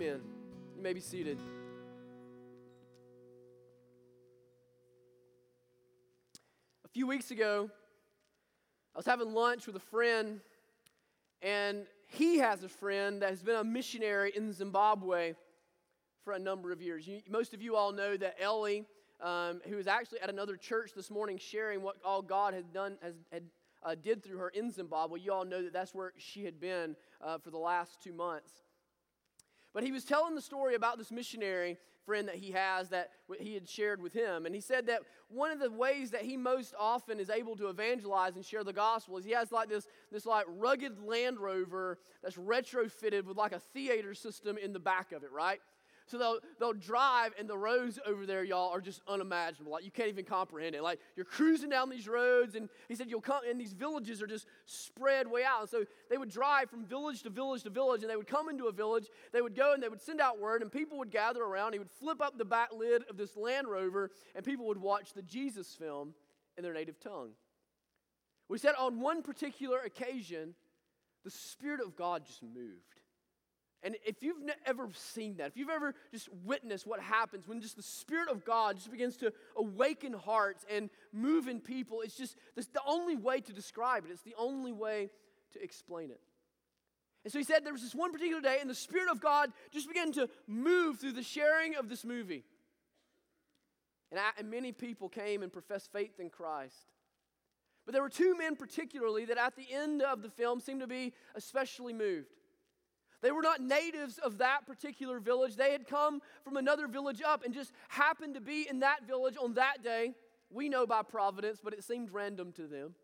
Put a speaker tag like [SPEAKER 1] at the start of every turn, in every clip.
[SPEAKER 1] Amen. You may be seated. A few weeks ago, I was having lunch with a friend, and he has a friend that has been a missionary in Zimbabwe for a number of years. You, most of you all know that Ellie, um, actually at another church this morning sharing what all God had done, has, had, uh, did through her in Zimbabwe, you all know that that's where she had been uh, for the last two months. But he was telling the story about this missionary friend that he has that he had shared with him. And he said that one of the ways that he most often is able to evangelize and share the gospel is he has like this, this like rugged Land Rover that's retrofitted with like a theater system in the back of it, right? So they'll, they'll drive, and the roads over there, y'all, are just unimaginable. Like, you can't even comprehend it. Like, you're cruising down these roads, and he said, you'll come, and these villages are just spread way out. And so they would drive from village to village to village, and they would come into a village. They would go and they would send out word, and people would gather around. He would flip up the back lid of this Land Rover, and people would watch the Jesus film in their native tongue. We said on one particular occasion, the Spirit of God just moved. And if you've ever seen that, if you've ever just witnessed what happens when just the Spirit of God just begins to awaken hearts and move in people, it's just the only way to describe it. It's the only way to explain it. And so he said there was this one particular day, and the Spirit of God just began to move through the sharing of this movie. And, I, and many people came and professed faith in Christ. But there were two men, particularly, that at the end of the film seemed to be especially moved. They were not natives of that particular village. They had come from another village up and just happened to be in that village on that day. We know by providence, but it seemed random to them.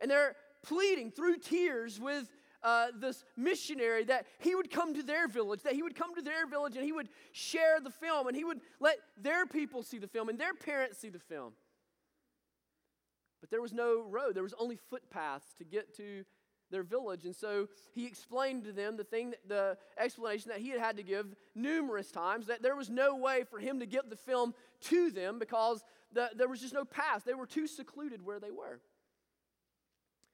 [SPEAKER 1] And they're pleading through tears with uh, this missionary that he would come to their village, that he would come to their village and he would share the film and he would let their people see the film and their parents see the film. But there was no road, there was only footpaths to get to their village. And so he explained to them the thing, that, the explanation that he had had to give numerous times that there was no way for him to get the film to them because the, there was just no path. They were too secluded where they were.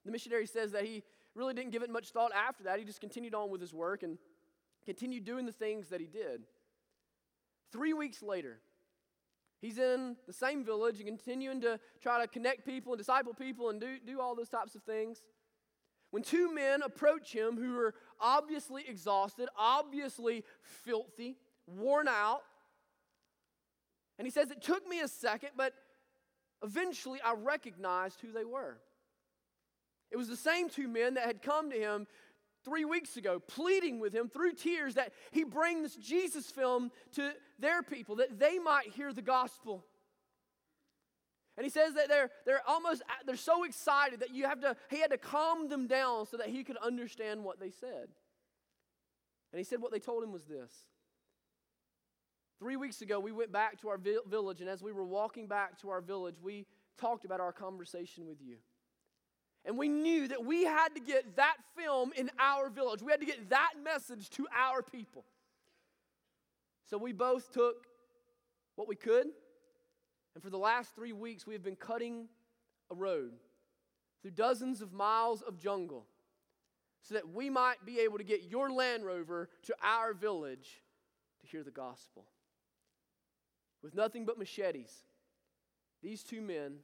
[SPEAKER 1] The missionary says that he really didn't give it much thought after that. He just continued on with his work and continued doing the things that he did. Three weeks later, he's in the same village and continuing to try to connect people and disciple people and do, do all those types of things when two men approach him who are obviously exhausted, obviously filthy, worn out. And he says, It took me a second, but eventually I recognized who they were. It was the same two men that had come to him three weeks ago, pleading with him through tears that he bring this Jesus film to their people, that they might hear the gospel. And he says that they're, they're almost, they're so excited that you have to, he had to calm them down so that he could understand what they said. And he said what they told him was this. Three weeks ago, we went back to our village, and as we were walking back to our village, we talked about our conversation with you. And we knew that we had to get that film in our village. We had to get that message to our people. So we both took what we could and for the last three weeks, we have been cutting a road through dozens of miles of jungle so that we might be able to get your Land Rover to our village to hear the gospel. With nothing but machetes, these two men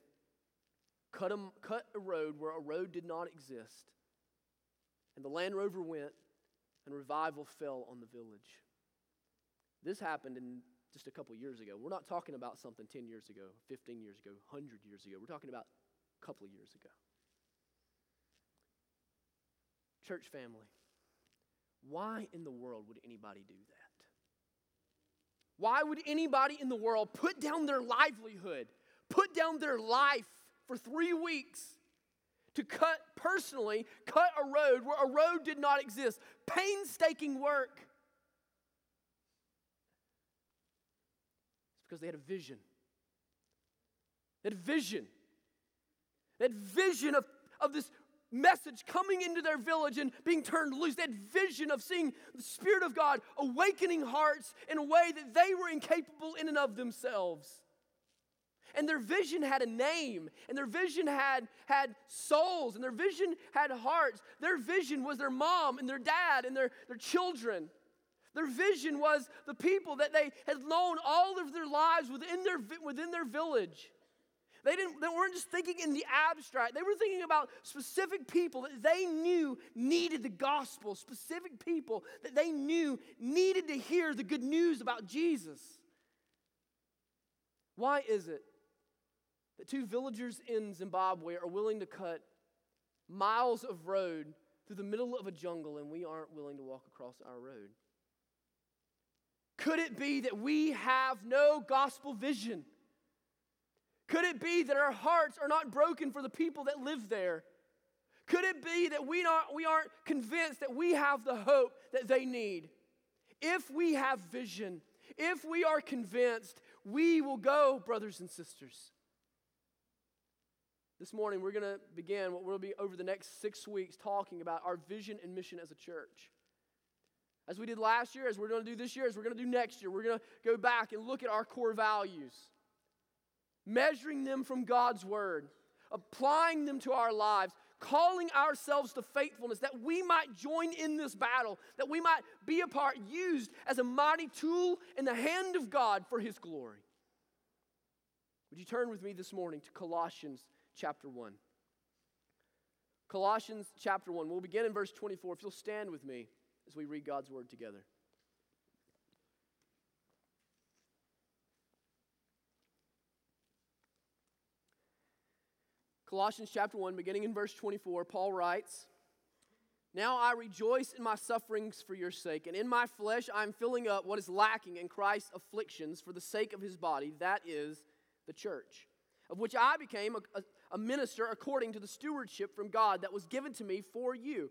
[SPEAKER 1] cut a, cut a road where a road did not exist. And the Land Rover went, and revival fell on the village. This happened in just a couple years ago. We're not talking about something 10 years ago, 15 years ago, 100 years ago. We're talking about a couple of years ago. Church family, why in the world would anybody do that? Why would anybody in the world put down their livelihood, put down their life for three weeks to cut personally, cut a road where a road did not exist? Painstaking work because they had a vision. That vision. That vision of, of this message coming into their village and being turned loose. That vision of seeing the Spirit of God awakening hearts in a way that they were incapable in and of themselves. And their vision had a name, and their vision had, had souls, and their vision had hearts. Their vision was their mom and their dad and their, their children. Their vision was the people that they had known all of their lives within their, within their village. They, didn't, they weren't just thinking in the abstract, they were thinking about specific people that they knew needed the gospel, specific people that they knew needed to hear the good news about Jesus. Why is it that two villagers in Zimbabwe are willing to cut miles of road through the middle of a jungle and we aren't willing to walk across our road? Could it be that we have no gospel vision? Could it be that our hearts are not broken for the people that live there? Could it be that we, not, we aren't convinced that we have the hope that they need? If we have vision, if we are convinced, we will go, brothers and sisters. This morning, we're going to begin what will be over the next six weeks talking about our vision and mission as a church. As we did last year, as we're going to do this year, as we're going to do next year, we're going to go back and look at our core values measuring them from God's word, applying them to our lives, calling ourselves to faithfulness that we might join in this battle, that we might be a part, used as a mighty tool in the hand of God for his glory. Would you turn with me this morning to Colossians chapter 1? Colossians chapter 1. We'll begin in verse 24. If you'll stand with me as we read God's word together. Colossians chapter 1, beginning in verse 24, Paul writes, Now I rejoice in my sufferings for your sake, and in my flesh I am filling up what is lacking in Christ's afflictions for the sake of his body, that is the church, of which I became a, a, a minister according to the stewardship from God that was given to me for you,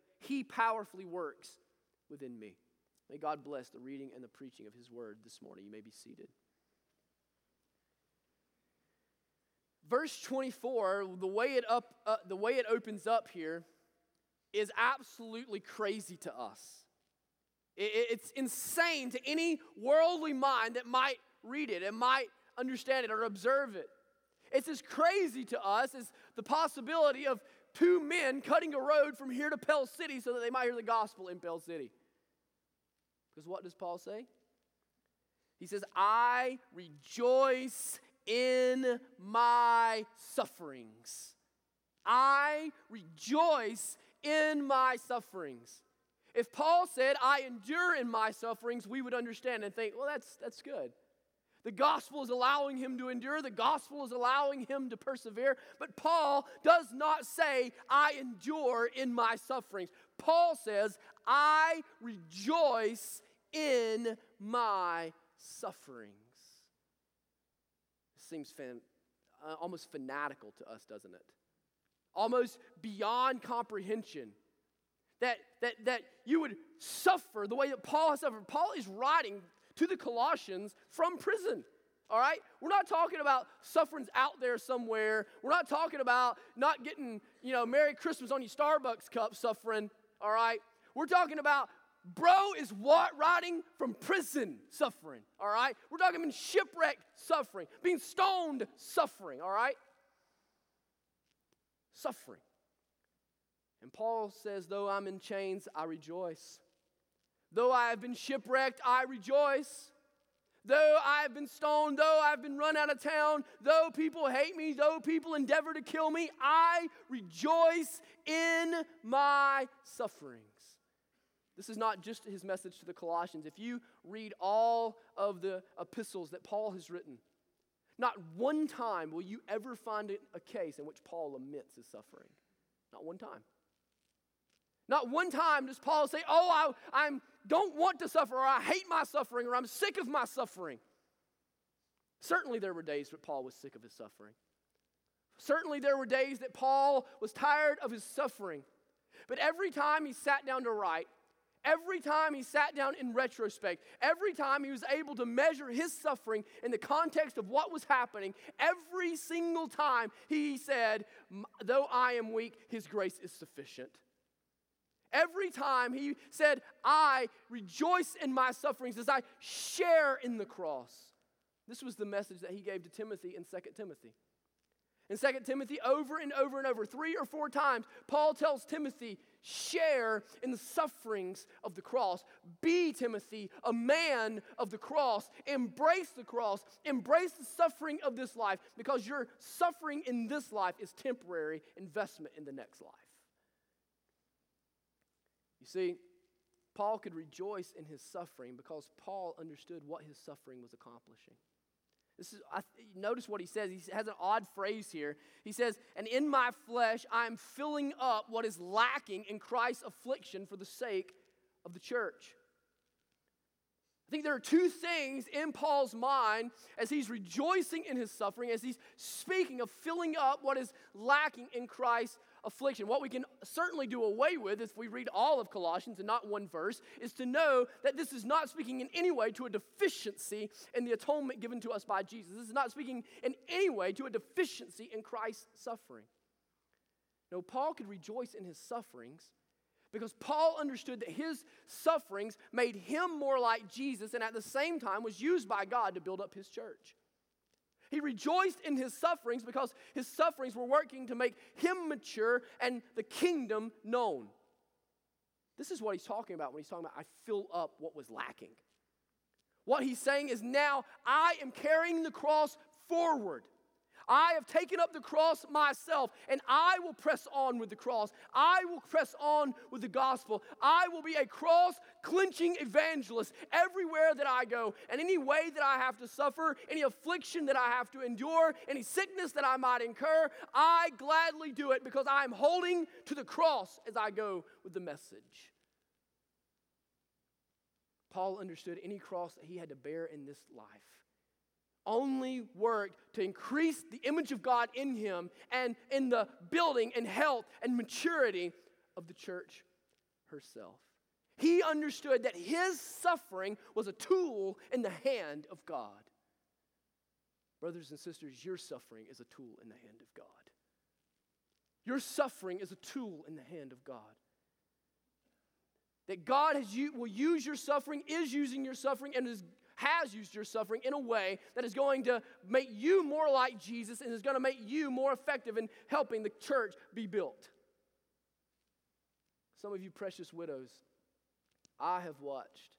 [SPEAKER 1] He powerfully works within me. May God bless the reading and the preaching of His word this morning. You may be seated. verse 24, the way it, up, uh, the way it opens up here is absolutely crazy to us. It, it's insane to any worldly mind that might read it and might understand it or observe it. It's as crazy to us as the possibility of two men cutting a road from here to Pell City so that they might hear the gospel in Pell City. Because what does Paul say? He says, I rejoice in my sufferings. I rejoice in my sufferings. If Paul said, I endure in my sufferings, we would understand and think, well, that's, that's good. The gospel is allowing him to endure, the gospel is allowing him to persevere. But Paul does not say, I endure in my sufferings. Paul says, I rejoice in my sufferings seems fan, uh, almost fanatical to us, doesn't it? Almost beyond comprehension. That, that, that you would suffer the way that Paul has suffered. Paul is writing to the Colossians from prison. All right? We're not talking about sufferings out there somewhere. We're not talking about not getting, you know, Merry Christmas on your Starbucks cup suffering. All right? We're talking about Bro is what? Riding from prison suffering, all right? We're talking about shipwrecked suffering, being stoned suffering, all right? Suffering. And Paul says, Though I'm in chains, I rejoice. Though I have been shipwrecked, I rejoice. Though I have been stoned, though I've been run out of town, though people hate me, though people endeavor to kill me, I rejoice in my sufferings. This is not just his message to the Colossians. If you read all of the epistles that Paul has written, not one time will you ever find a case in which Paul laments his suffering. Not one time. Not one time does Paul say, Oh, I I'm, don't want to suffer, or I hate my suffering, or I'm sick of my suffering. Certainly, there were days that Paul was sick of his suffering. Certainly, there were days that Paul was tired of his suffering. But every time he sat down to write, Every time he sat down in retrospect, every time he was able to measure his suffering in the context of what was happening, every single time he said, Though I am weak, his grace is sufficient. Every time he said, I rejoice in my sufferings as I share in the cross. This was the message that he gave to Timothy in 2 Timothy. In 2 Timothy, over and over and over, three or four times, Paul tells Timothy, share in the sufferings of the cross. Be, Timothy, a man of the cross. Embrace the cross. Embrace the suffering of this life because your suffering in this life is temporary investment in the next life. You see, Paul could rejoice in his suffering because Paul understood what his suffering was accomplishing. This is, I, notice what he says. He has an odd phrase here. He says, And in my flesh, I am filling up what is lacking in Christ's affliction for the sake of the church. I think there are two things in Paul's mind as he's rejoicing in his suffering, as he's speaking of filling up what is lacking in Christ's affliction. What we can certainly do away with if we read all of Colossians and not one verse is to know that this is not speaking in any way to a deficiency in the atonement given to us by Jesus. This is not speaking in any way to a deficiency in Christ's suffering. No, Paul could rejoice in his sufferings because Paul understood that his sufferings made him more like Jesus and at the same time was used by God to build up his church. He rejoiced in his sufferings because his sufferings were working to make him mature and the kingdom known. This is what he's talking about when he's talking about, I fill up what was lacking. What he's saying is now I am carrying the cross forward. I have taken up the cross myself, and I will press on with the cross. I will press on with the gospel. I will be a cross clinching evangelist everywhere that I go. And any way that I have to suffer, any affliction that I have to endure, any sickness that I might incur, I gladly do it because I am holding to the cross as I go with the message. Paul understood any cross that he had to bear in this life only worked to increase the image of God in him and in the building and health and maturity of the church herself. He understood that his suffering was a tool in the hand of God. Brothers and sisters, your suffering is a tool in the hand of God. Your suffering is a tool in the hand of God. That God has, will use your suffering, is using your suffering, and is has used your suffering in a way that is going to make you more like Jesus and is going to make you more effective in helping the church be built. Some of you precious widows, I have watched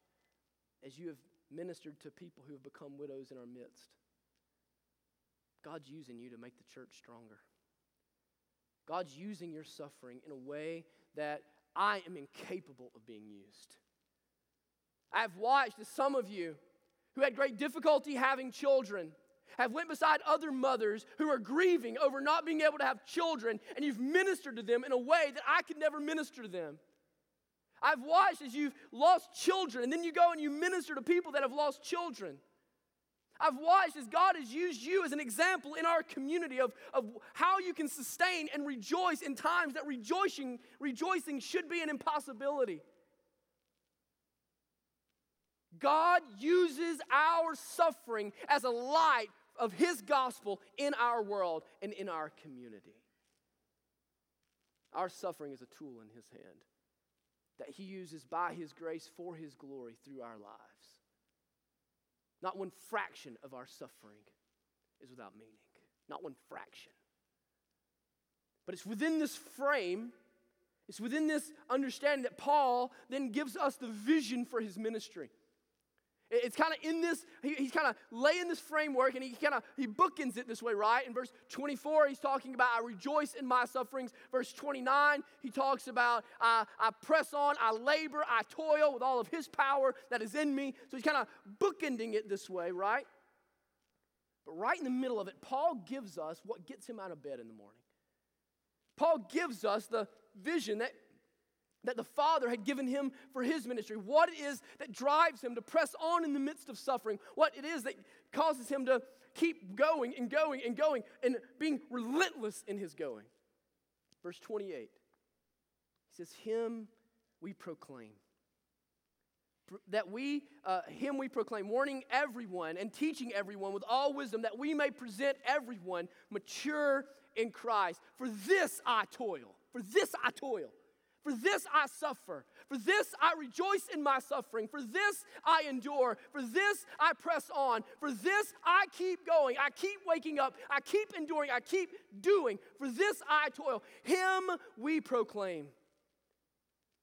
[SPEAKER 1] as you have ministered to people who have become widows in our midst. God's using you to make the church stronger. God's using your suffering in a way that I am incapable of being used. I've watched as some of you who had great difficulty having children have went beside other mothers who are grieving over not being able to have children and you've ministered to them in a way that I could never minister to them. I've watched as you've lost children and then you go and you minister to people that have lost children. I've watched as God has used you as an example in our community of, of how you can sustain and rejoice in times that rejoicing, rejoicing should be an impossibility. God uses our suffering as a light of His gospel in our world and in our community. Our suffering is a tool in His hand that He uses by His grace for His glory through our lives. Not one fraction of our suffering is without meaning, not one fraction. But it's within this frame, it's within this understanding that Paul then gives us the vision for his ministry. It's kind of in this, he, he's kind of laying this framework and he kind of, he bookends it this way, right? In verse 24, he's talking about, I rejoice in my sufferings. Verse 29, he talks about, I, I press on, I labor, I toil with all of his power that is in me. So he's kind of bookending it this way, right? But right in the middle of it, Paul gives us what gets him out of bed in the morning. Paul gives us the vision that that the Father had given him for his ministry, what it is that drives him to press on in the midst of suffering, what it is that causes him to keep going and going and going and being relentless in his going. Verse 28 he says, Him we proclaim, that we, uh, him we proclaim, warning everyone and teaching everyone with all wisdom, that we may present everyone mature in Christ. For this I toil. For this I toil. For this I suffer. For this I rejoice in my suffering. For this I endure. For this I press on. For this I keep going. I keep waking up. I keep enduring. I keep doing. For this I toil. Him we proclaim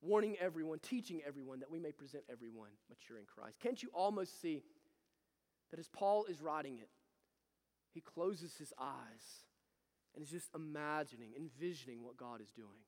[SPEAKER 1] warning everyone, teaching everyone that we may present everyone mature in Christ. Can't you almost see that as Paul is writing it, he closes his eyes and is just imagining, envisioning what God is doing?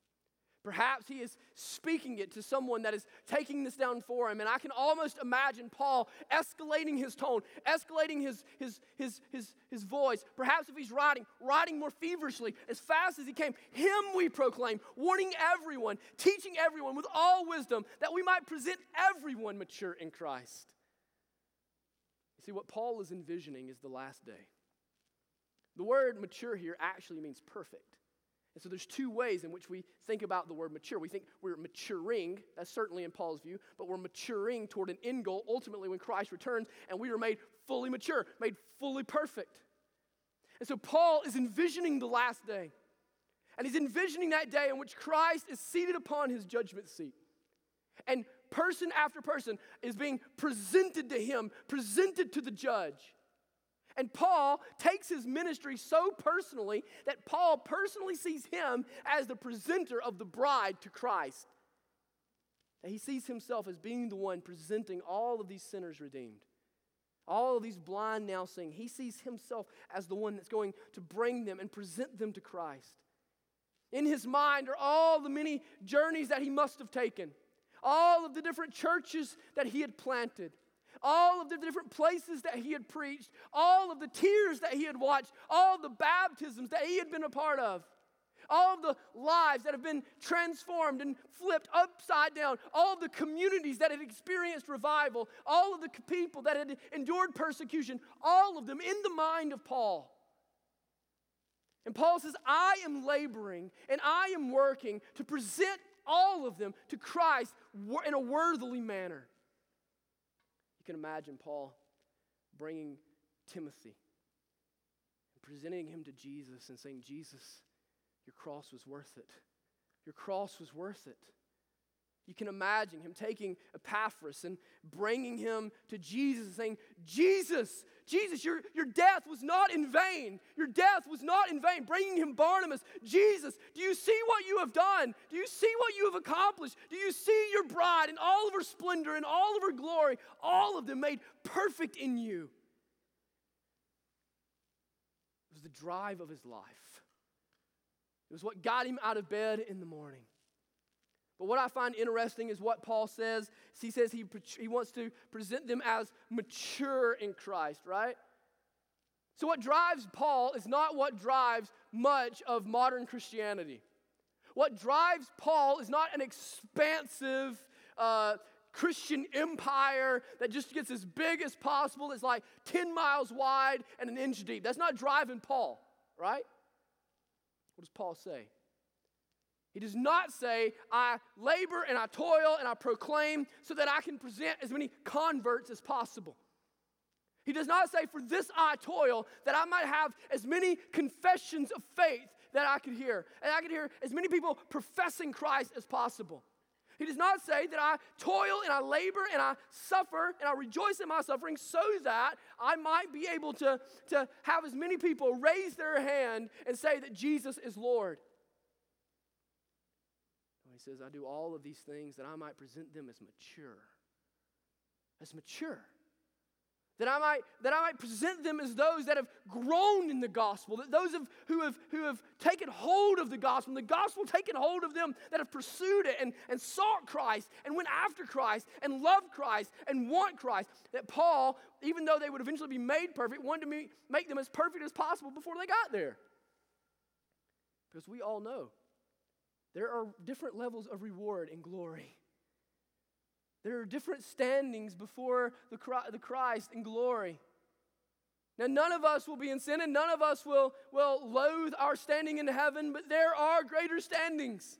[SPEAKER 1] Perhaps he is speaking it to someone that is taking this down for him. And I can almost imagine Paul escalating his tone, escalating his, his, his, his, his voice. Perhaps if he's writing, writing more feverishly, as fast as he came. Him we proclaim, warning everyone, teaching everyone with all wisdom, that we might present everyone mature in Christ. You see, what Paul is envisioning is the last day. The word mature here actually means perfect. And so there's two ways in which we think about the word mature. We think we're maturing, that's certainly in Paul's view, but we're maturing toward an end goal ultimately when Christ returns and we are made fully mature, made fully perfect. And so Paul is envisioning the last day. And he's envisioning that day in which Christ is seated upon his judgment seat. And person after person is being presented to him, presented to the judge. And Paul takes his ministry so personally that Paul personally sees him as the presenter of the bride to Christ. He sees himself as being the one presenting all of these sinners redeemed. All of these blind now seeing. He sees himself as the one that's going to bring them and present them to Christ. In his mind are all the many journeys that he must have taken, all of the different churches that he had planted, all of the different places that he had preached, all of the tears that he had watched, all the baptisms that he had been a part of, all of the lives that have been transformed and flipped upside down, all of the communities that had experienced revival, all of the people that had endured persecution, all of them in the mind of Paul. And Paul says, I am laboring and I am working to present all of them to Christ in a worthily manner. You can imagine Paul bringing Timothy and presenting him to Jesus and saying, Jesus, your cross was worth it. Your cross was worth it. You can imagine him taking Epaphras and bringing him to Jesus and saying, Jesus, Jesus, your, your death was not in vain. Your death was not in vain. Bringing him Barnabas, Jesus, do you see what you have done? Do you see what you have accomplished? Do you see your bride in all of her splendor and all of her glory, all of them made perfect in you? It was the drive of his life. It was what got him out of bed in the morning. But what I find interesting is what Paul says. He says he, he wants to present them as mature in Christ, right? So, what drives Paul is not what drives much of modern Christianity. What drives Paul is not an expansive uh, Christian empire that just gets as big as possible. It's like 10 miles wide and an inch deep. That's not driving Paul, right? What does Paul say? He does not say, I labor and I toil and I proclaim so that I can present as many converts as possible. He does not say, For this I toil, that I might have as many confessions of faith that I could hear, and I could hear as many people professing Christ as possible. He does not say that I toil and I labor and I suffer and I rejoice in my suffering so that I might be able to, to have as many people raise their hand and say that Jesus is Lord says, I do all of these things that I might present them as mature. As mature. That I might, that I might present them as those that have grown in the gospel, that those of, who, have, who have taken hold of the gospel, the gospel taken hold of them that have pursued it and, and sought Christ and went after Christ and loved Christ and want Christ. That Paul, even though they would eventually be made perfect, wanted to make them as perfect as possible before they got there. Because we all know there are different levels of reward and glory. There are different standings before the Christ in glory. Now, none of us will be in sin and none of us will, will loathe our standing in heaven, but there are greater standings.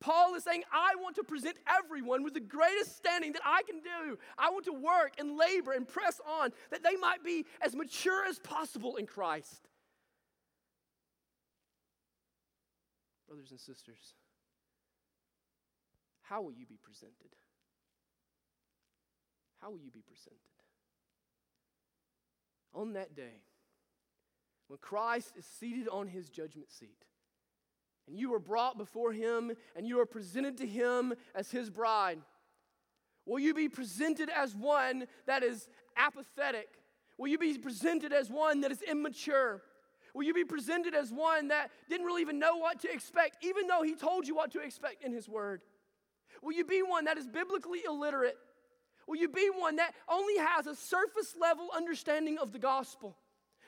[SPEAKER 1] Paul is saying, I want to present everyone with the greatest standing that I can do. I want to work and labor and press on that they might be as mature as possible in Christ. Brothers and sisters, how will you be presented? How will you be presented? On that day, when Christ is seated on his judgment seat, and you are brought before him and you are presented to him as his bride, will you be presented as one that is apathetic? Will you be presented as one that is immature? Will you be presented as one that didn't really even know what to expect, even though he told you what to expect in his word? Will you be one that is biblically illiterate? Will you be one that only has a surface level understanding of the gospel?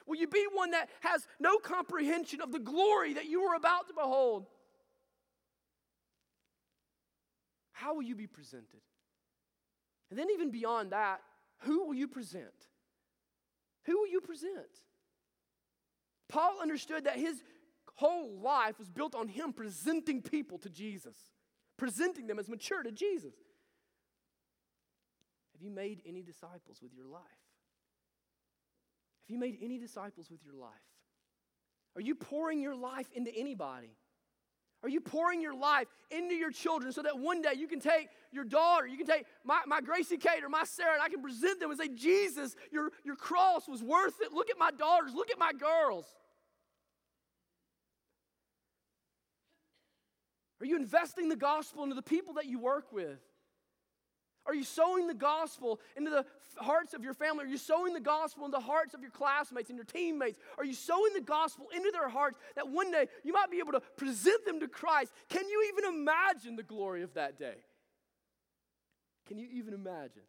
[SPEAKER 1] Will you be one that has no comprehension of the glory that you are about to behold? How will you be presented? And then, even beyond that, who will you present? Who will you present? Paul understood that his whole life was built on him presenting people to Jesus, presenting them as mature to Jesus. Have you made any disciples with your life? Have you made any disciples with your life? Are you pouring your life into anybody? Are you pouring your life into your children so that one day you can take your daughter, you can take my, my Gracie Kate or my Sarah, and I can present them and say, Jesus, your, your cross was worth it. Look at my daughters, look at my girls. Are you investing the gospel into the people that you work with? Are you sowing the gospel into the hearts of your family? Are you sowing the gospel into the hearts of your classmates and your teammates? Are you sowing the gospel into their hearts that one day you might be able to present them to Christ? Can you even imagine the glory of that day? Can you even imagine?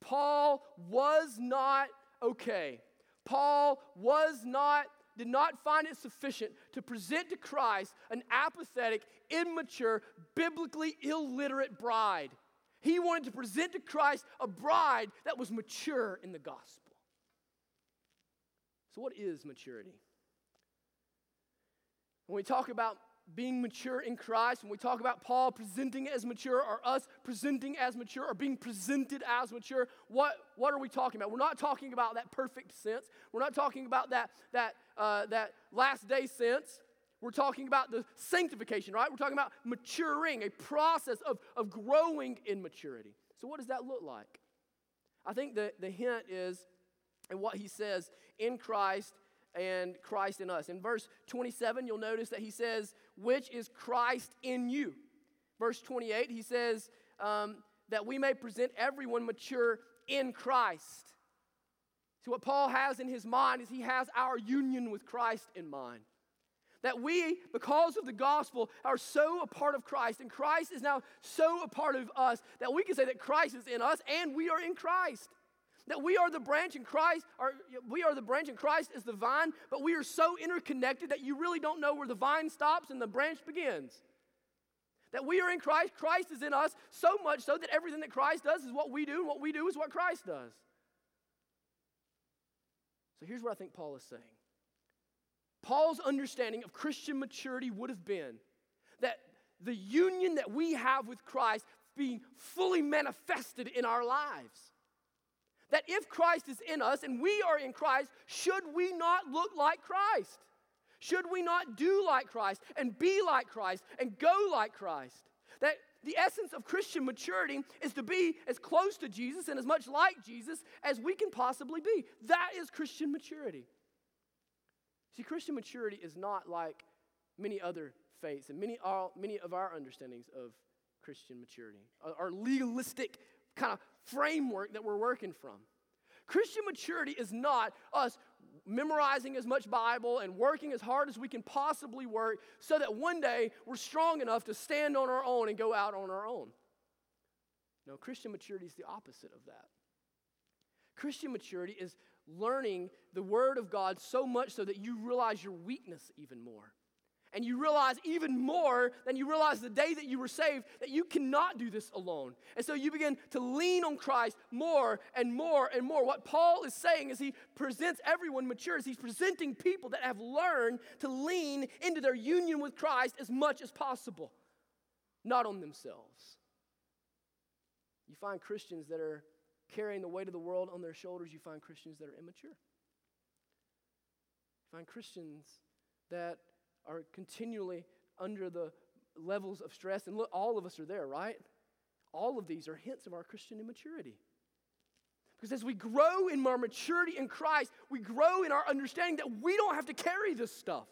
[SPEAKER 1] Paul was not okay. Paul was not did not find it sufficient to present to Christ an apathetic, immature, biblically illiterate bride. He wanted to present to Christ a bride that was mature in the gospel. So, what is maturity? When we talk about being mature in Christ, when we talk about Paul presenting as mature or us presenting as mature or being presented as mature, what, what are we talking about? We're not talking about that perfect sense. We're not talking about that, that, uh, that last day sense. We're talking about the sanctification, right? We're talking about maturing, a process of, of growing in maturity. So, what does that look like? I think the, the hint is in what he says in Christ and Christ in us. In verse 27, you'll notice that he says, which is Christ in you. Verse 28, he says, um, that we may present everyone mature in Christ. So, what Paul has in his mind is he has our union with Christ in mind. That we, because of the gospel, are so a part of Christ, and Christ is now so a part of us that we can say that Christ is in us and we are in Christ. That we are the branch in Christ, or we are the branch in Christ is the vine, but we are so interconnected that you really don't know where the vine stops and the branch begins. That we are in Christ, Christ is in us, so much so that everything that Christ does is what we do, and what we do is what Christ does. So here's what I think Paul is saying Paul's understanding of Christian maturity would have been that the union that we have with Christ being fully manifested in our lives. That if Christ is in us and we are in Christ, should we not look like Christ? Should we not do like Christ and be like Christ and go like Christ? That the essence of Christian maturity is to be as close to Jesus and as much like Jesus as we can possibly be. That is Christian maturity. See, Christian maturity is not like many other faiths and many, many of our understandings of Christian maturity, our legalistic kind of framework that we're working from. Christian maturity is not us memorizing as much Bible and working as hard as we can possibly work so that one day we're strong enough to stand on our own and go out on our own. No, Christian maturity is the opposite of that. Christian maturity is learning the Word of God so much so that you realize your weakness even more and you realize even more than you realize the day that you were saved that you cannot do this alone. And so you begin to lean on Christ more and more and more. What Paul is saying is he presents everyone mature, he's presenting people that have learned to lean into their union with Christ as much as possible, not on themselves. You find Christians that are carrying the weight of the world on their shoulders, you find Christians that are immature. You find Christians that are continually under the levels of stress. And look, all of us are there, right? All of these are hints of our Christian immaturity. Because as we grow in our maturity in Christ, we grow in our understanding that we don't have to carry this stuff.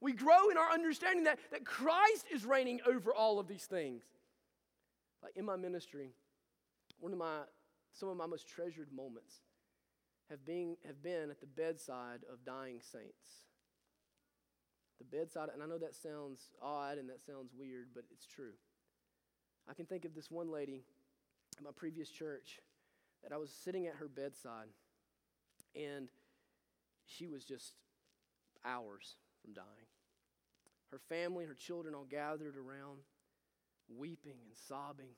[SPEAKER 1] We grow in our understanding that, that Christ is reigning over all of these things. Like in my ministry, one of my some of my most treasured moments have been, have been at the bedside of dying saints the bedside, and I know that sounds odd and that sounds weird, but it's true. I can think of this one lady at my previous church that I was sitting at her bedside, and she was just hours from dying. Her family, her children all gathered around, weeping and sobbing.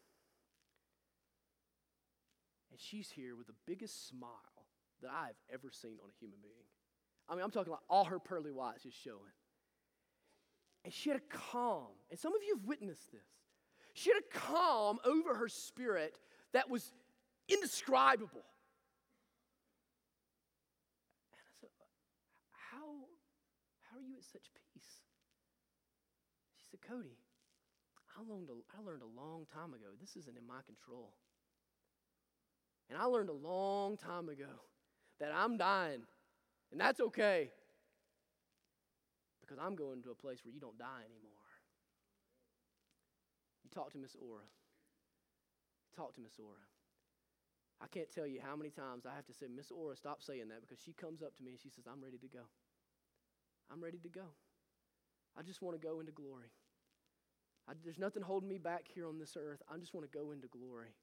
[SPEAKER 1] And she's here with the biggest smile that I've ever seen on a human being. I mean, I'm talking like all her pearly whites just showing. And she had a calm, and some of you have witnessed this. She had a calm over her spirit that was indescribable. And I said, How, how are you at such peace? She said, Cody, I learned, a, I learned a long time ago, this isn't in my control. And I learned a long time ago that I'm dying, and that's okay because I'm going to a place where you don't die anymore. You talk to Miss Aura. Talk to Miss Aura. I can't tell you how many times I have to say, Miss Aura, stop saying that because she comes up to me and she says, I'm ready to go. I'm ready to go. I just want to go into glory. I, there's nothing holding me back here on this earth. I just want to go into glory.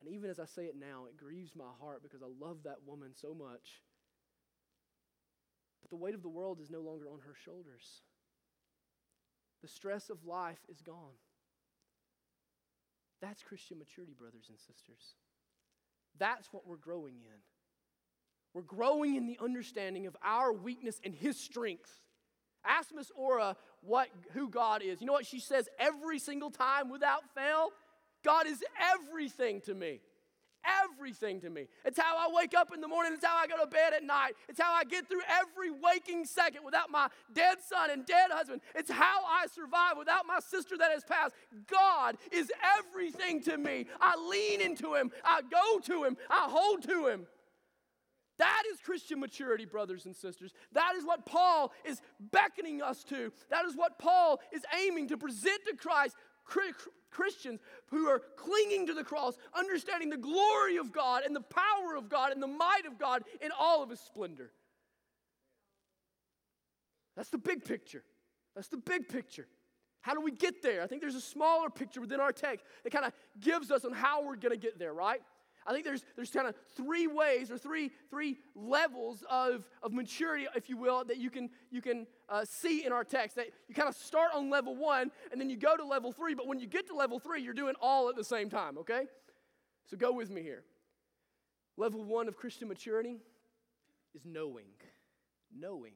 [SPEAKER 1] And even as I say it now, it grieves my heart because I love that woman so much. But the weight of the world is no longer on her shoulders. The stress of life is gone. That's Christian maturity, brothers and sisters. That's what we're growing in. We're growing in the understanding of our weakness and His strength. Ask Miss Aura what, who God is. You know what she says every single time without fail? God is everything to me everything to me. It's how I wake up in the morning, it's how I go to bed at night, it's how I get through every waking second without my dead son and dead husband. It's how I survive without my sister that has passed. God is everything to me. I lean into Him, I go to Him, I hold to Him. That is Christian maturity, brothers and sisters. That is what Paul is beckoning us to. That is what Paul is aiming to present to Christ Christians who are clinging to the cross, understanding the glory of God and the power of God and the might of God in all of His splendor. That's the big picture. That's the big picture. How do we get there? I think there's a smaller picture within our text that kind of gives us on how we're going to get there, right? I think there's, there's kind of three ways or three, three levels of, of maturity, if you will, that you can, you can uh, see in our text. That you kind of start on level one and then you go to level three, but when you get to level three, you're doing all at the same time, okay? So go with me here. Level one of Christian maturity is knowing. Knowing.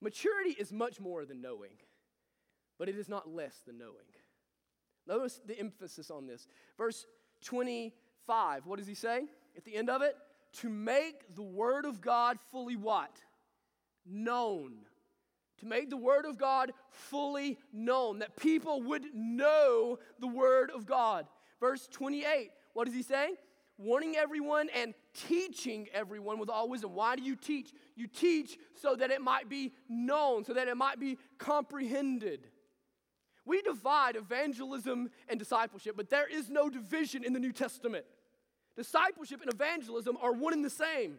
[SPEAKER 1] Maturity is much more than knowing, but it is not less than knowing. Notice the emphasis on this. Verse 20 5, what does he say at the end of it? To make the word of God fully what? Known. To make the word of God fully known, that people would know the word of God. Verse 28, what does he say? Warning everyone and teaching everyone with all wisdom. Why do you teach? You teach so that it might be known, so that it might be comprehended. We divide evangelism and discipleship, but there is no division in the New Testament. Discipleship and evangelism are one and the same.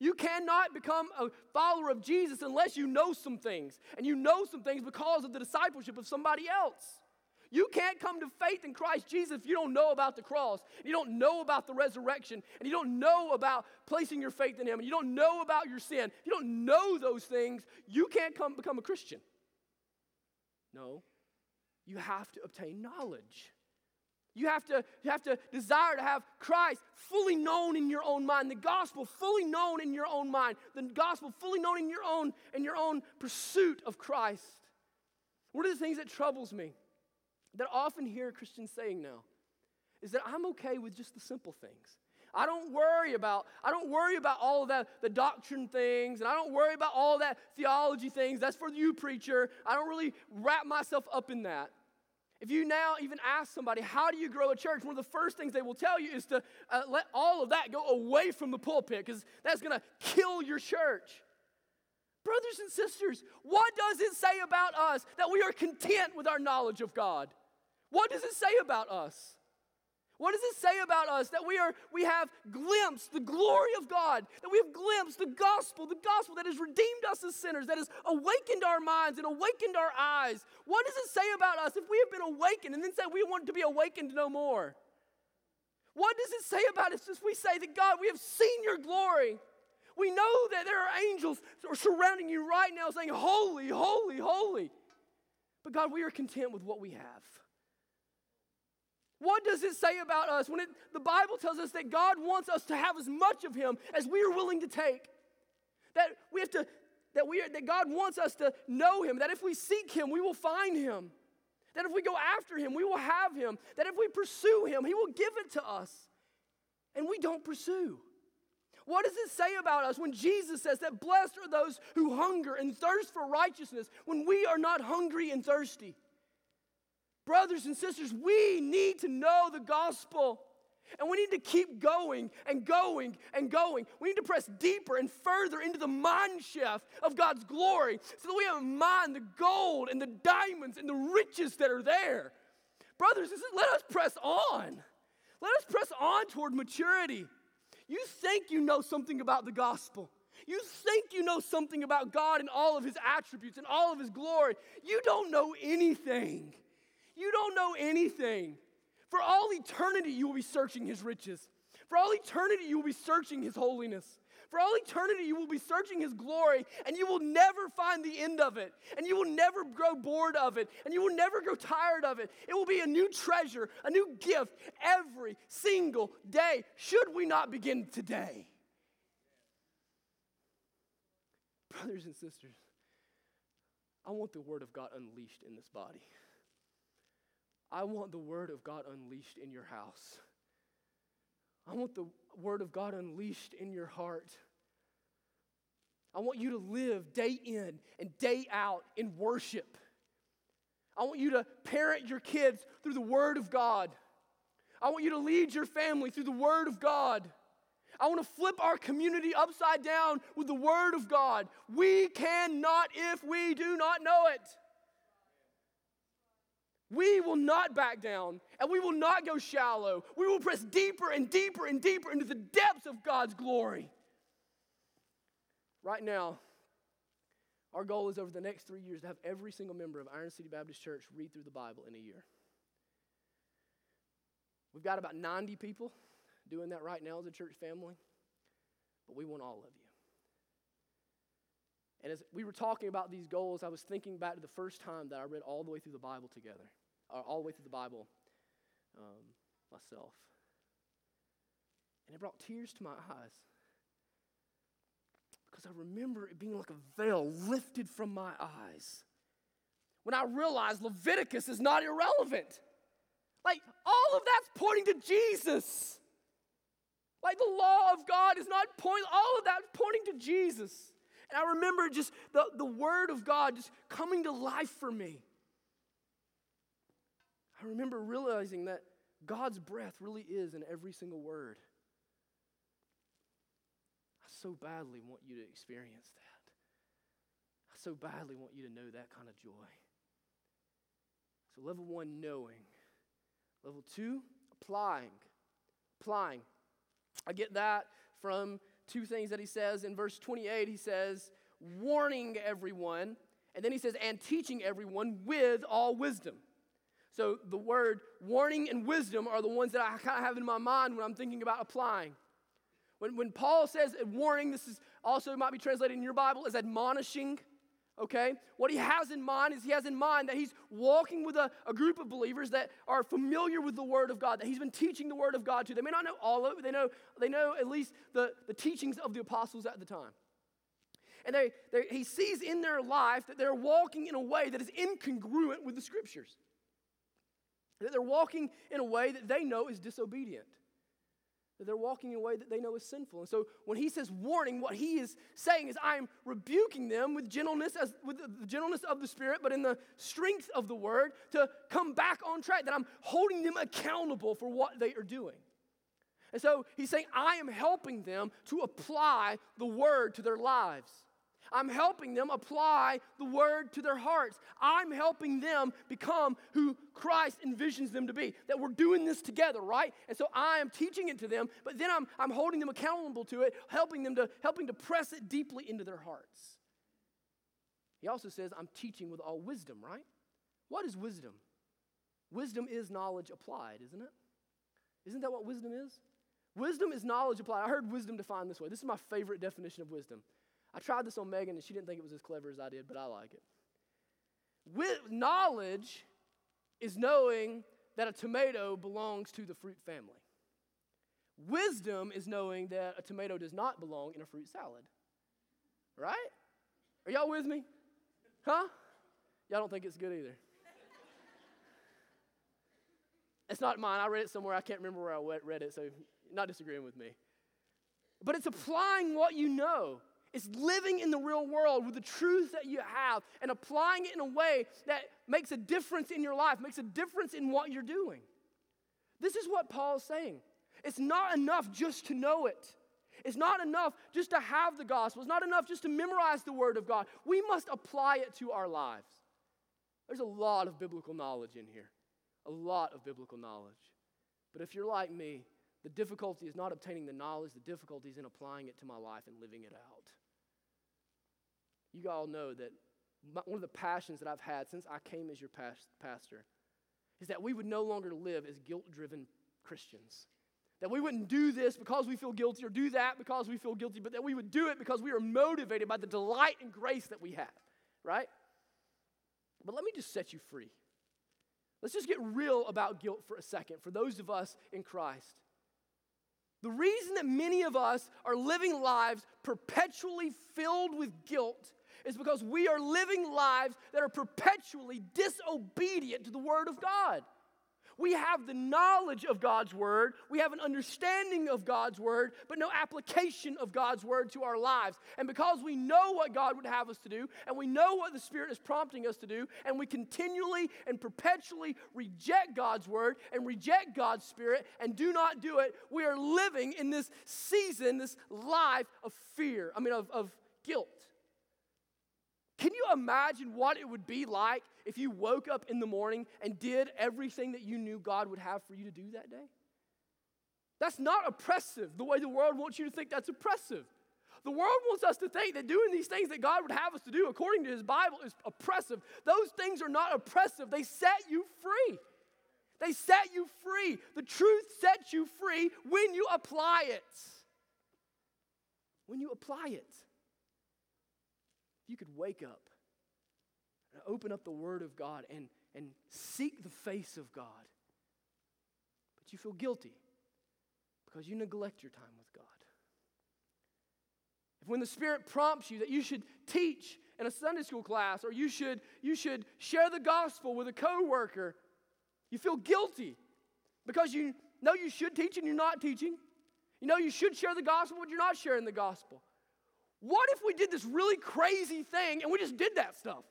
[SPEAKER 1] You cannot become a follower of Jesus unless you know some things. And you know some things because of the discipleship of somebody else. You can't come to faith in Christ Jesus if you don't know about the cross, you don't know about the resurrection, and you don't know about placing your faith in Him, and you don't know about your sin. If you don't know those things, you can't come become a Christian. No, you have to obtain knowledge. You have to, you have to desire to have Christ fully known in your own mind, the gospel fully known in your own mind, the gospel fully known in your own in your own pursuit of Christ. One of the things that troubles me that I often hear Christians saying now is that I'm okay with just the simple things. I don't worry about I don't worry about all of that the doctrine things and I don't worry about all that theology things. That's for you preacher. I don't really wrap myself up in that. If you now even ask somebody, how do you grow a church? One of the first things they will tell you is to uh, let all of that go away from the pulpit because that's going to kill your church. Brothers and sisters, what does it say about us that we are content with our knowledge of God? What does it say about us? What does it say about us that we are we have glimpsed the glory of God, that we have glimpsed the gospel, the gospel that has redeemed us as sinners, that has awakened our minds and awakened our eyes? What does it say about us if we have been awakened and then say we want to be awakened no more? What does it say about us if we say that God, we have seen your glory? We know that there are angels surrounding you right now saying, Holy, holy, holy. But God, we are content with what we have. What does it say about us when it, the Bible tells us that God wants us to have as much of Him as we are willing to take? That we have to, that we are, that God wants us to know Him. That if we seek Him, we will find Him. That if we go after Him, we will have Him. That if we pursue Him, He will give it to us. And we don't pursue. What does it say about us when Jesus says that blessed are those who hunger and thirst for righteousness when we are not hungry and thirsty? Brothers and sisters, we need to know the gospel. And we need to keep going and going and going. We need to press deeper and further into the mine shaft of God's glory so that we have in mind the gold and the diamonds and the riches that are there. Brothers sisters, let us press on. Let us press on toward maturity. You think you know something about the gospel. You think you know something about God and all of his attributes and all of his glory. You don't know anything. You don't know anything. For all eternity, you will be searching his riches. For all eternity, you will be searching his holiness. For all eternity, you will be searching his glory, and you will never find the end of it. And you will never grow bored of it. And you will never grow tired of it. It will be a new treasure, a new gift every single day. Should we not begin today? Brothers and sisters, I want the word of God unleashed in this body. I want the Word of God unleashed in your house. I want the Word of God unleashed in your heart. I want you to live day in and day out in worship. I want you to parent your kids through the Word of God. I want you to lead your family through the Word of God. I want to flip our community upside down with the Word of God. We cannot if we do not know it. We will not back down and we will not go shallow. We will press deeper and deeper and deeper into the depths of God's glory. Right now, our goal is over the next three years to have every single member of Iron City Baptist Church read through the Bible in a year. We've got about 90 people doing that right now as a church family, but we want all of you. And as we were talking about these goals, I was thinking back to the first time that I read all the way through the Bible together all the way through the Bible um, myself. And it brought tears to my eyes because I remember it being like a veil lifted from my eyes when I realized Leviticus is not irrelevant. Like, all of that's pointing to Jesus. Like, the law of God is not pointing, all of that pointing to Jesus. And I remember just the, the word of God just coming to life for me. I remember realizing that God's breath really is in every single word. I so badly want you to experience that. I so badly want you to know that kind of joy. So, level one, knowing. Level two, applying. Applying. I get that from two things that he says. In verse 28, he says, warning everyone. And then he says, and teaching everyone with all wisdom. So the word warning and wisdom are the ones that I kind of have in my mind when I'm thinking about applying. When, when Paul says warning, this is also might be translated in your Bible as admonishing. Okay? What he has in mind is he has in mind that he's walking with a, a group of believers that are familiar with the Word of God, that he's been teaching the Word of God to. They may not know all of it, they know, they know at least the, the teachings of the apostles at the time. And they, they, he sees in their life that they're walking in a way that is incongruent with the Scriptures. That they're walking in a way that they know is disobedient. That they're walking in a way that they know is sinful. And so when he says warning, what he is saying is, I am rebuking them with gentleness, as, with the gentleness of the Spirit, but in the strength of the word to come back on track, that I'm holding them accountable for what they are doing. And so he's saying, I am helping them to apply the word to their lives. I'm helping them apply the word to their hearts. I'm helping them become who Christ envisions them to be. That we're doing this together, right? And so I am teaching it to them, but then I'm, I'm holding them accountable to it, helping them to helping to press it deeply into their hearts. He also says, I'm teaching with all wisdom, right? What is wisdom? Wisdom is knowledge applied, isn't it? Isn't that what wisdom is? Wisdom is knowledge applied. I heard wisdom defined this way. This is my favorite definition of wisdom. I tried this on Megan and she didn't think it was as clever as I did, but I like it. With knowledge is knowing that a tomato belongs to the fruit family. Wisdom is knowing that a tomato does not belong in a fruit salad. Right? Are y'all with me? Huh? Y'all don't think it's good either. it's not mine. I read it somewhere. I can't remember where I read it, so not disagreeing with me. But it's applying what you know. It's living in the real world with the truth that you have and applying it in a way that makes a difference in your life, makes a difference in what you're doing. This is what Paul is saying. It's not enough just to know it. It's not enough just to have the gospel. It's not enough just to memorize the word of God. We must apply it to our lives. There's a lot of biblical knowledge in here, a lot of biblical knowledge. But if you're like me, the difficulty is not obtaining the knowledge, the difficulty is in applying it to my life and living it out. You all know that one of the passions that I've had since I came as your pastor is that we would no longer live as guilt driven Christians. That we wouldn't do this because we feel guilty or do that because we feel guilty, but that we would do it because we are motivated by the delight and grace that we have, right? But let me just set you free. Let's just get real about guilt for a second for those of us in Christ. The reason that many of us are living lives perpetually filled with guilt is because we are living lives that are perpetually disobedient to the Word of God. We have the knowledge of God's Word, we have an understanding of God's Word, but no application of God's Word to our lives. And because we know what God would have us to do, and we know what the Spirit is prompting us to do, and we continually and perpetually reject God's Word and reject God's Spirit and do not do it, we are living in this season, this life of fear, I mean, of, of guilt. Can you imagine what it would be like if you woke up in the morning and did everything that you knew God would have for you to do that day? That's not oppressive the way the world wants you to think that's oppressive. The world wants us to think that doing these things that God would have us to do according to His Bible is oppressive. Those things are not oppressive, they set you free. They set you free. The truth sets you free when you apply it. When you apply it you could wake up and open up the Word of God and, and seek the face of God, but you feel guilty because you neglect your time with God. If when the Spirit prompts you that you should teach in a Sunday school class or you should, you should share the gospel with a coworker, you feel guilty because you know you should teach and you're not teaching. You know you should share the gospel, but you're not sharing the gospel. What if we did this really crazy thing and we just did that stuff?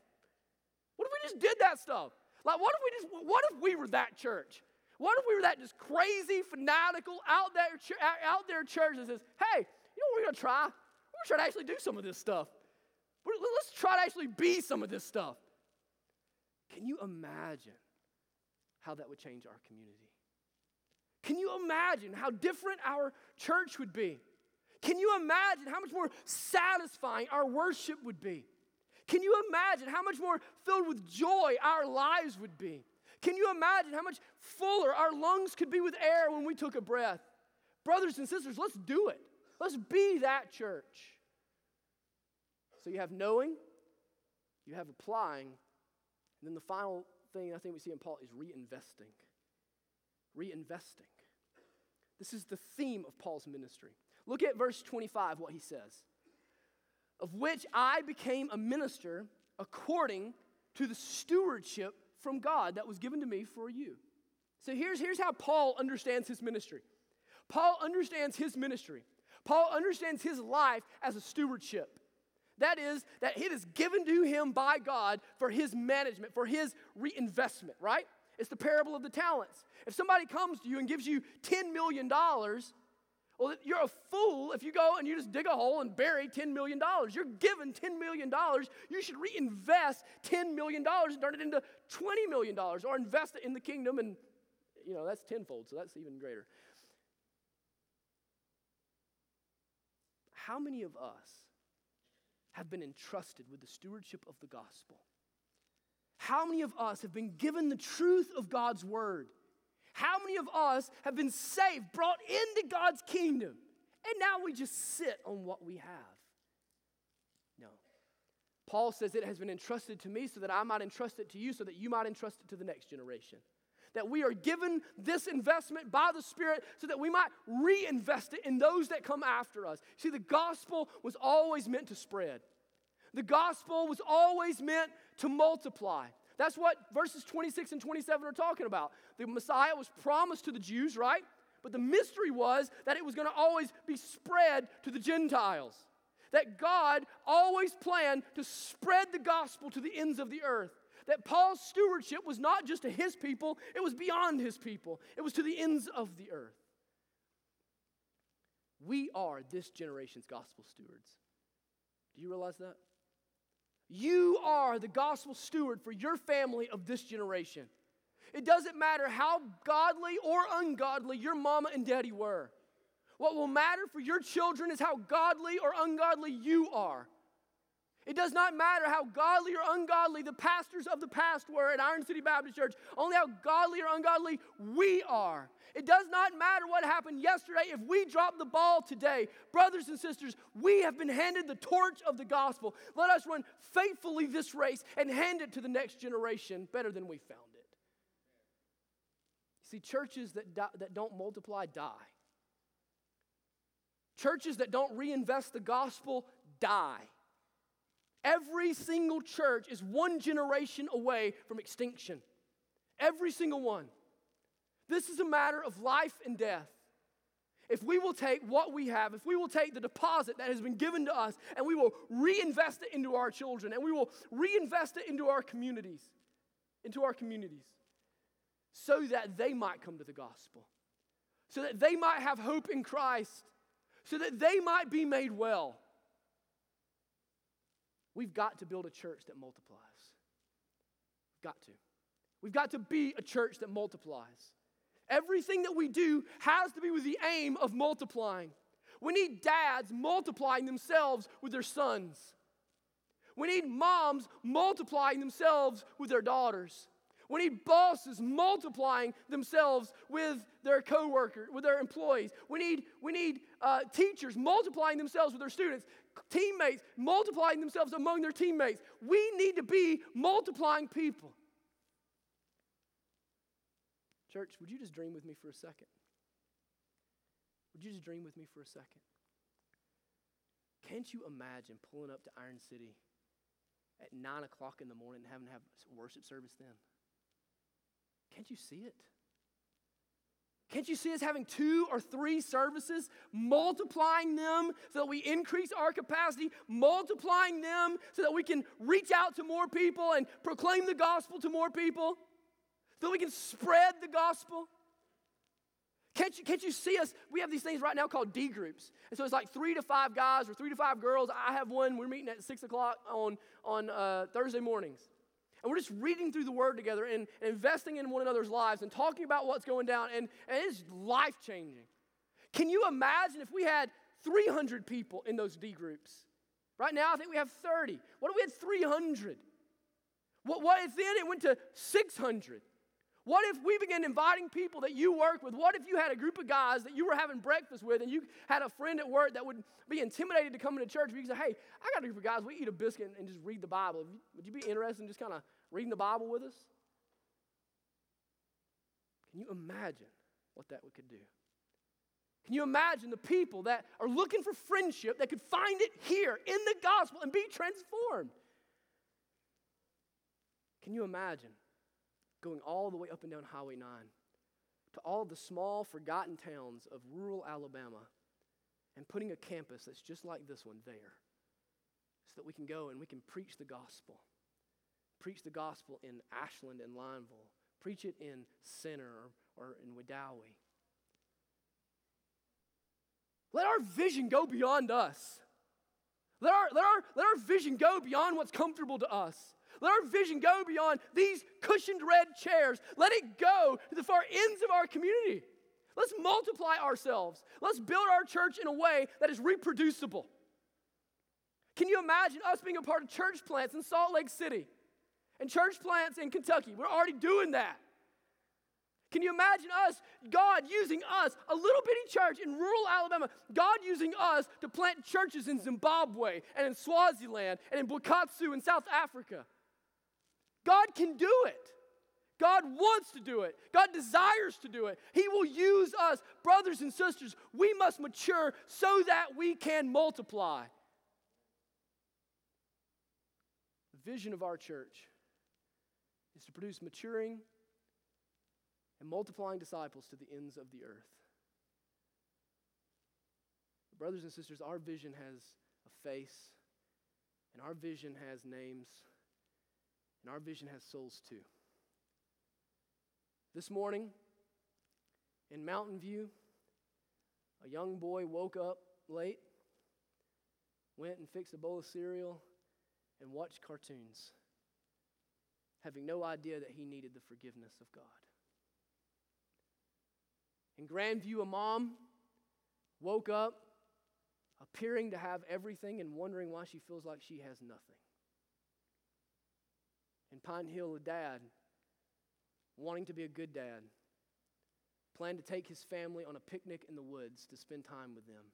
[SPEAKER 1] What if we just did that stuff? Like, what if we just, what if we were that church? What if we were that just crazy, fanatical, out there, out there church that says, hey, you know what we're gonna try? We're gonna try to actually do some of this stuff. Let's try to actually be some of this stuff. Can you imagine how that would change our community? Can you imagine how different our church would be? Can you imagine how much more satisfying our worship would be? Can you imagine how much more filled with joy our lives would be? Can you imagine how much fuller our lungs could be with air when we took a breath? Brothers and sisters, let's do it. Let's be that church. So you have knowing, you have applying, and then the final thing I think we see in Paul is reinvesting. Reinvesting. This is the theme of Paul's ministry. Look at verse 25, what he says. Of which I became a minister according to the stewardship from God that was given to me for you. So here's, here's how Paul understands his ministry. Paul understands his ministry. Paul understands his life as a stewardship. That is, that it is given to him by God for his management, for his reinvestment, right? It's the parable of the talents. If somebody comes to you and gives you $10 million, well, you're a fool if you go and you just dig a hole and bury $10 million. You're given $10 million. You should reinvest $10 million and turn it into $20 million or invest it in the kingdom, and you know, that's tenfold, so that's even greater. How many of us have been entrusted with the stewardship of the gospel? How many of us have been given the truth of God's word? How many of us have been saved, brought into God's kingdom, and now we just sit on what we have? No. Paul says it has been entrusted to me so that I might entrust it to you, so that you might entrust it to the next generation. That we are given this investment by the Spirit so that we might reinvest it in those that come after us. See, the gospel was always meant to spread, the gospel was always meant to multiply. That's what verses 26 and 27 are talking about. The Messiah was promised to the Jews, right? But the mystery was that it was going to always be spread to the Gentiles. That God always planned to spread the gospel to the ends of the earth. That Paul's stewardship was not just to his people, it was beyond his people, it was to the ends of the earth. We are this generation's gospel stewards. Do you realize that? You are the gospel steward for your family of this generation. It doesn't matter how godly or ungodly your mama and daddy were. What will matter for your children is how godly or ungodly you are. It does not matter how godly or ungodly the pastors of the past were at Iron City Baptist Church, only how godly or ungodly we are. It does not matter what happened yesterday if we drop the ball today. Brothers and sisters, we have been handed the torch of the gospel. Let us run faithfully this race and hand it to the next generation better than we found it. See, churches that, die, that don't multiply die. Churches that don't reinvest the gospel die. Every single church is one generation away from extinction. Every single one. This is a matter of life and death. If we will take what we have, if we will take the deposit that has been given to us and we will reinvest it into our children and we will reinvest it into our communities, into our communities, so that they might come to the gospel, so that they might have hope in Christ, so that they might be made well. We've got to build a church that multiplies. Got to. We've got to be a church that multiplies. Everything that we do has to be with the aim of multiplying. We need dads multiplying themselves with their sons. We need moms multiplying themselves with their daughters. We need bosses multiplying themselves with their coworkers, with their employees. We need, we need uh, teachers multiplying themselves with their students, teammates multiplying themselves among their teammates. We need to be multiplying people. Church, would you just dream with me for a second? Would you just dream with me for a second? Can't you imagine pulling up to Iron City at 9 o'clock in the morning and having to have worship service then? Can't you see it? Can't you see us having two or three services, multiplying them so that we increase our capacity, multiplying them so that we can reach out to more people and proclaim the gospel to more people? so we can spread the gospel? Can't you, can't you see us? We have these things right now called D groups. And so it's like three to five guys or three to five girls. I have one. We're meeting at six o'clock on, on uh, Thursday mornings. And we're just reading through the word together and, and, investing in one another's lives and talking about what's going down. And, and it's life changing. Can you imagine if we had 300 people in those D groups? Right now, I think we have 30. What if we had 300? What, what if then it went to 600? What if we began inviting people that you work with? What if you had a group of guys that you were having breakfast with and you had a friend at work that would be intimidated to come into church? You say, hey, I got a group of guys, we eat a biscuit and just read the Bible. Would you be interested in just kind of reading the Bible with us? Can you imagine what that could do? Can you imagine the people that are looking for friendship that could find it here in the gospel and be transformed? Can you imagine going all the way up and down Highway 9 to all the small, forgotten towns of rural Alabama and putting a campus that's just like this one there so that we can go and we can preach the gospel? Preach the gospel in Ashland and Lineville, preach it in Centre or, or in Wedowee. Let our vision go beyond us. Let our, let, our, let our vision go beyond what's comfortable to us. Let our vision go beyond these cushioned red chairs. Let it go to the far ends of our community. Let's multiply ourselves. Let's build our church in a way that is reproducible. Can you imagine us being a part of church plants in Salt Lake City and church plants in Kentucky? We're already doing that. Can you imagine us, God using us, a little bitty church in rural Alabama, God using us to plant churches in Zimbabwe and in Swaziland and in Bukatsu in South Africa? God can do it. God wants to do it. God desires to do it. He will use us. Brothers and sisters, we must mature so that we can multiply. The vision of our church is to produce maturing and multiplying disciples to the ends of the earth. Brothers and sisters, our vision has a face, and our vision has names. And our vision has souls too. This morning in Mountain View, a young boy woke up late, went and fixed a bowl of cereal, and watched cartoons, having no idea that he needed the forgiveness of God. In Grandview, a mom woke up appearing to have everything and wondering why she feels like she has nothing in Pine Hill, a dad wanting to be a good dad planned to take his family on a picnic in the woods to spend time with them,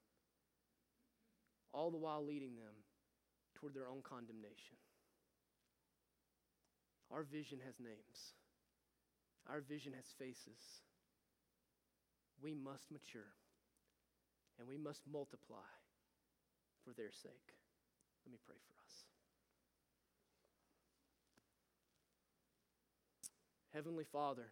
[SPEAKER 1] all the while leading them toward their own condemnation. Our vision has names, our vision has faces. We must mature and we must multiply for their sake. Let me pray for us. Heavenly Father,